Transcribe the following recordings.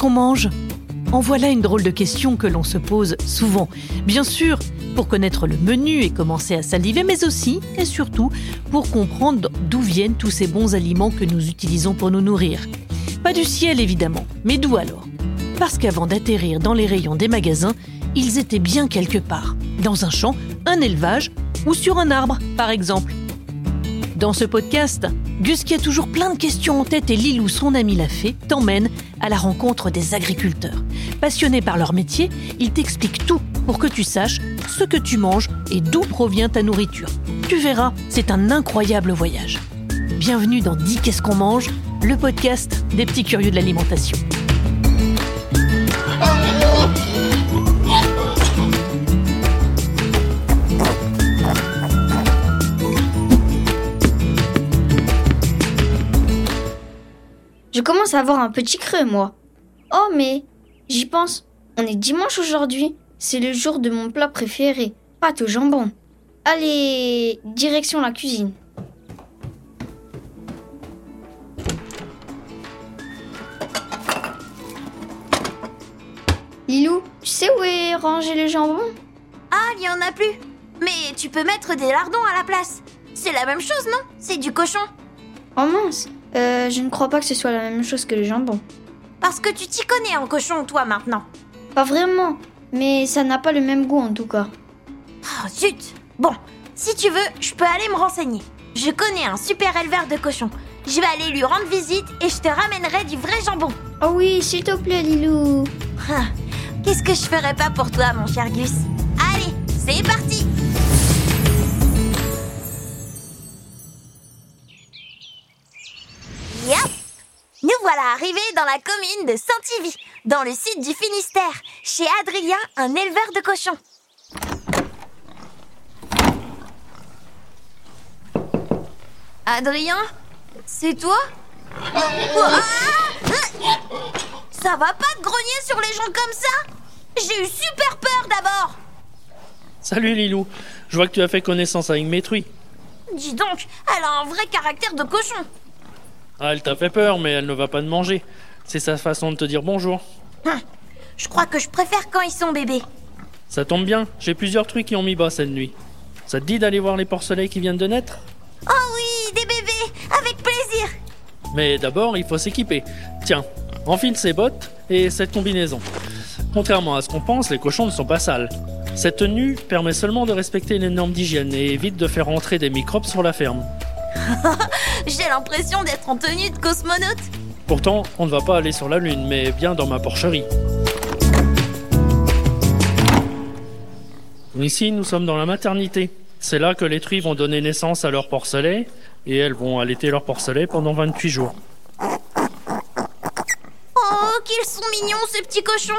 qu'on mange En voilà une drôle de question que l'on se pose souvent. Bien sûr, pour connaître le menu et commencer à saliver, mais aussi et surtout pour comprendre d'où viennent tous ces bons aliments que nous utilisons pour nous nourrir. Pas du ciel évidemment, mais d'où alors? Parce qu'avant d'atterrir dans les rayons des magasins, ils étaient bien quelque part, dans un champ, un élevage ou sur un arbre par exemple. Dans ce podcast, Gus, qui a toujours plein de questions en tête et Lilou, son ami l'a fait, t'emmène à la rencontre des agriculteurs. Passionnés par leur métier, ils t'expliquent tout pour que tu saches ce que tu manges et d'où provient ta nourriture. Tu verras, c'est un incroyable voyage. Bienvenue dans Dis qu'est-ce qu'on mange, le podcast des petits curieux de l'alimentation. Je commence à avoir un petit creux, moi. Oh, mais j'y pense. On est dimanche aujourd'hui. C'est le jour de mon plat préféré, pâte au jambon. Allez, direction la cuisine. Lilou, tu sais où est rangé le jambon? Ah, il y en a plus. Mais tu peux mettre des lardons à la place. C'est la même chose, non? C'est du cochon. Oh mince, euh, je ne crois pas que ce soit la même chose que le jambon. Parce que tu t'y connais en cochon, toi, maintenant. Pas vraiment, mais ça n'a pas le même goût en tout cas. Oh, zut Bon, si tu veux, je peux aller me renseigner. Je connais un super éleveur de cochons. Je vais aller lui rendre visite et je te ramènerai du vrai jambon. Oh oui, s'il te plaît, Lilou. Qu'est-ce que je ferais pas pour toi, mon cher Gus? Allez, c'est parti Yap Nous voilà arrivés dans la commune de Saint-Ivy, dans le sud du Finistère, chez Adrien, un éleveur de cochons. Adrien C'est toi? Ah Ça va pas de grogner sur les gens comme ça? J'ai eu super peur d'abord. Salut Lilou, je vois que tu as fait connaissance avec mes truies. Dis donc, elle a un vrai caractère de cochon Ah, elle t'a fait peur, mais elle ne va pas te manger. C'est sa façon de te dire bonjour. Hum, Je crois que je préfère quand ils sont bébés. Ça tombe bien, j'ai plusieurs truies qui ont mis bas cette nuit. Ça te dit d'aller voir les porcelets qui viennent de naître? Oh oui, des bébés Avec plaisir Mais d'abord, il faut s'équiper. Tiens, enfile ces bottes et cette combinaison. Contrairement à ce qu'on pense, les cochons ne sont pas sales. Cette tenue permet seulement de respecter les normes d'hygiène et évite de faire entrer des microbes sur la ferme. J'ai l'impression d'être en tenue de cosmonaute. Pourtant, on ne va pas aller sur la Lune, mais bien dans ma porcherie. Ici, nous sommes dans la maternité. C'est là que les truies vont donner naissance à leurs porcelets, et elles vont allaiter leurs porcelets pendant 28 jours. Oh, qu'ils sont mignons ces petits cochons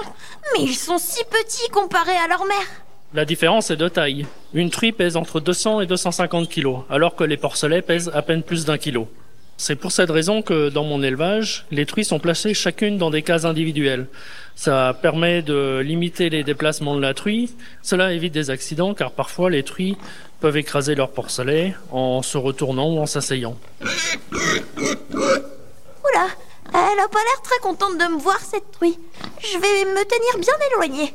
Mais ils sont si petits comparés à leur mère La différence est de taille. Une truie pèse entre 200 et 250 kilos, alors que les porcelets pèsent à peine plus d'un kilo. C'est pour cette raison que dans mon élevage, les truies sont placées chacune dans des cases individuelles. Ça permet de limiter les déplacements de la truie. Cela évite des accidents car parfois les truies peuvent écraser leur porcelet en se retournant ou en s'asseyant. Oula, elle a pas l'air très contente de me voir cette truie. Je vais me tenir bien éloignée.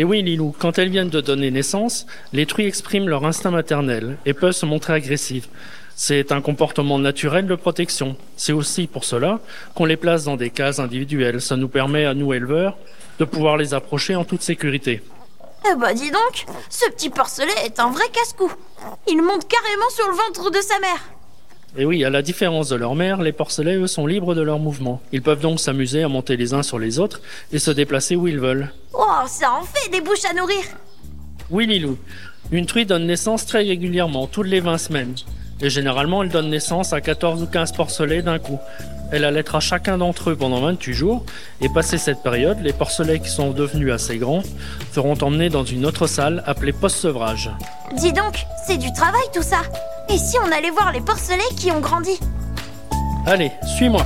Et oui, Lilou, quand elles viennent de donner naissance, les truies expriment leur instinct maternel et peuvent se montrer agressives. C'est un comportement naturel de protection. C'est aussi pour cela qu'on les place dans des cases individuelles. Ça nous permet à nous éleveurs de pouvoir les approcher en toute sécurité. Eh bah dis donc, ce petit porcelet est un vrai casse-cou. Il monte carrément sur le ventre de sa mère. Et oui, à la différence de leur mère, les porcelets, eux, sont libres de leurs mouvements. Ils peuvent donc s'amuser à monter les uns sur les autres et se déplacer où ils veulent. Oh, ça en fait des bouches à nourrir. Oui, Lilou. Une truie donne naissance très régulièrement, toutes les 20 semaines. Et généralement, elle donne naissance à 14 ou 15 porcelets d'un coup. Elle allaitera chacun d'entre eux pendant 28 jours, et passé cette période, les porcelets qui sont devenus assez grands seront emmenés dans une autre salle appelée post-sevrage. Dis donc, c'est du travail tout ça. Et si on allait voir les porcelets qui ont grandi Allez, suis-moi.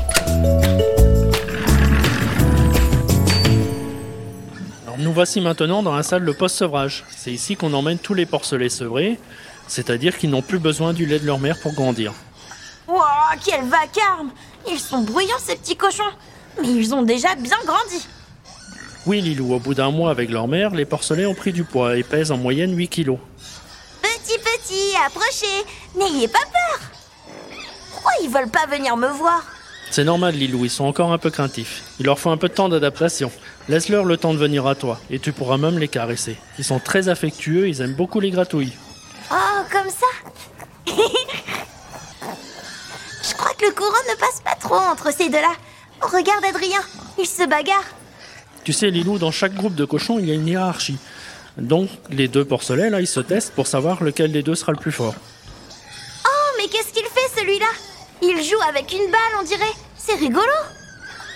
Alors, nous voici maintenant dans la salle de post-sevrage. C'est ici qu'on emmène tous les porcelets sevrés, c'est-à-dire qu'ils n'ont plus besoin du lait de leur mère pour grandir. Wow, quel vacarme Ils sont bruyants ces petits cochons mais ils ont déjà bien grandi. Oui, Lilou, au bout d'un mois avec leur mère, les porcelets ont pris du poids et pèsent en moyenne 8 kilos. Approchez, n'ayez pas peur. Pourquoi ils veulent pas venir me voir C'est normal, Lilou, ils sont encore un peu craintifs. Il leur faut un peu de temps d'adaptation. Laisse-leur le temps de venir à toi, et tu pourras même les caresser. Ils sont très affectueux, ils aiment beaucoup les gratouilles. Oh, comme ça Je crois que le courant ne passe pas trop entre ces deux-là. Oh, regarde Adrien, ils se bagarrent. Tu sais, Lilou, dans chaque groupe de cochons, il y a une hiérarchie. Donc, les deux porcelets, là, ils se testent pour savoir lequel des deux sera le plus fort. Oh, mais qu'est-ce qu'il fait celui-là? Il joue avec une balle, on dirait. C'est rigolo.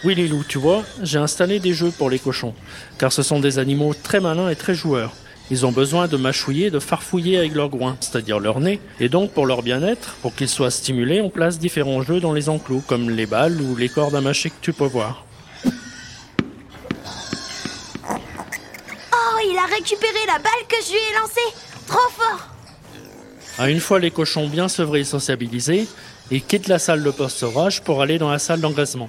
Oui, Lilou, tu vois, j'ai installé des jeux pour les cochons, car ce sont des animaux très malins et très joueurs. Ils ont besoin de mâchouiller, de farfouiller avec leurs groins, c'est-à-dire leur nez. Et donc, pour leur bien-être, pour qu'ils soient stimulés, on place différents jeux dans les enclos, comme les balles ou les cordes à mâcher que tu peux voir. Récupéré la balle que je lui ai lancée. Trop fort. À une fois les cochons bien sevrés et sociabilisés, ils quittent la salle de posturage pour aller dans la salle d'engraissement.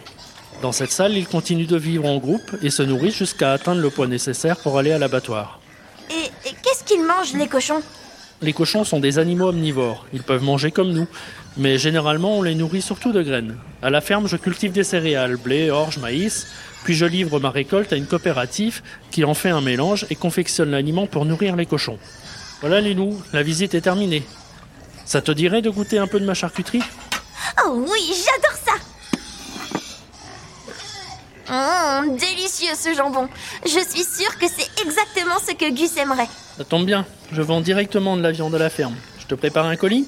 Dans cette salle, ils continuent de vivre en groupe et se nourrissent jusqu'à atteindre le poids nécessaire pour aller à l'abattoir. Et, et qu'est-ce qu'ils mangent, les cochons? Les cochons sont des animaux omnivores. Ils peuvent manger comme nous, mais généralement on les nourrit surtout de graines. À la ferme, je cultive des céréales, blé, orge, maïs, puis je livre ma récolte à une coopérative qui en fait un mélange et confectionne l'aliment pour nourrir les cochons. Voilà Lilou, la visite est terminée. Ça te dirait de goûter un peu de ma charcuterie? Oh oui, j'adore ça Hum, délicieux ce jambon. Je suis sûre que c'est exactement ce que Gus aimerait. Ça tombe bien, je vends directement de la viande à la ferme. Je te prépare un colis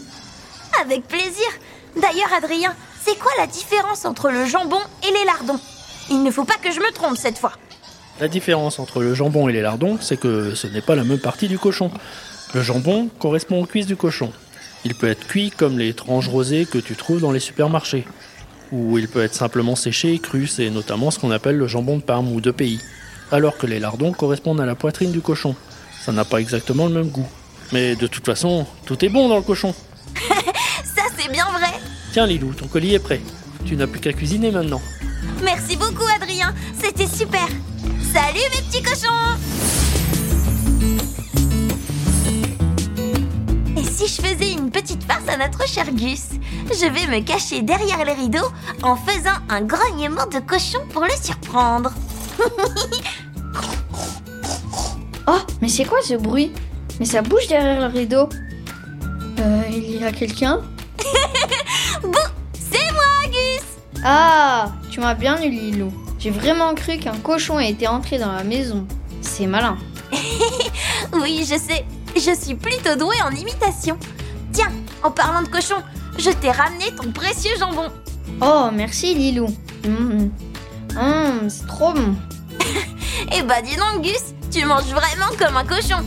Avec plaisir. D'ailleurs, Adrien, c'est quoi la différence entre le jambon et les lardons? Il ne faut pas que je me trompe cette fois. La différence entre le jambon et les lardons, c'est que ce n'est pas la même partie du cochon. Le jambon correspond aux cuisses du cochon. Il peut être cuit comme les tranches rosées que tu trouves dans les supermarchés. Ou il peut être simplement séché et cru, c'est notamment ce qu'on appelle le jambon de Parme ou de pays. Alors que les lardons correspondent à la poitrine du cochon. Ça n'a pas exactement le même goût. Mais de toute façon, tout est bon dans le cochon. Ça, c'est bien vrai. Tiens Lilou, ton colis est prêt. Tu n'as plus qu'à cuisiner maintenant. Merci beaucoup, Adrien. C'était super. Salut, mes petits cochons Et si je faisais une petite farce à notre cher Gus Je vais me cacher derrière les rideaux en faisant un grognement de cochon pour le surprendre. Mais c'est quoi ce bruit Mais ça bouge derrière le rideau. Euh, il y a quelqu'un Bon, c'est moi, Gus Ah, tu m'as bien eu, Lilou. J'ai vraiment cru qu'un cochon était entré dans la maison. C'est malin. Oui, je sais. Je suis plutôt douée en imitation. Tiens, en parlant de cochon, je t'ai ramené ton précieux jambon. Oh, merci, Lilou. Hum, hum, c'est trop bon. Eh bah dis donc, Gus, tu manges vraiment comme un cochon.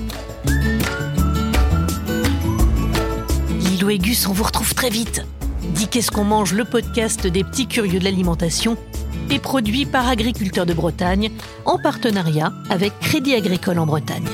Lilo et Gus, on vous retrouve très vite. Dis qu'est-ce qu'on mange, le podcast des petits curieux de l'alimentation, est produit par Agriculteurs de Bretagne en partenariat avec Crédit Agricole en Bretagne.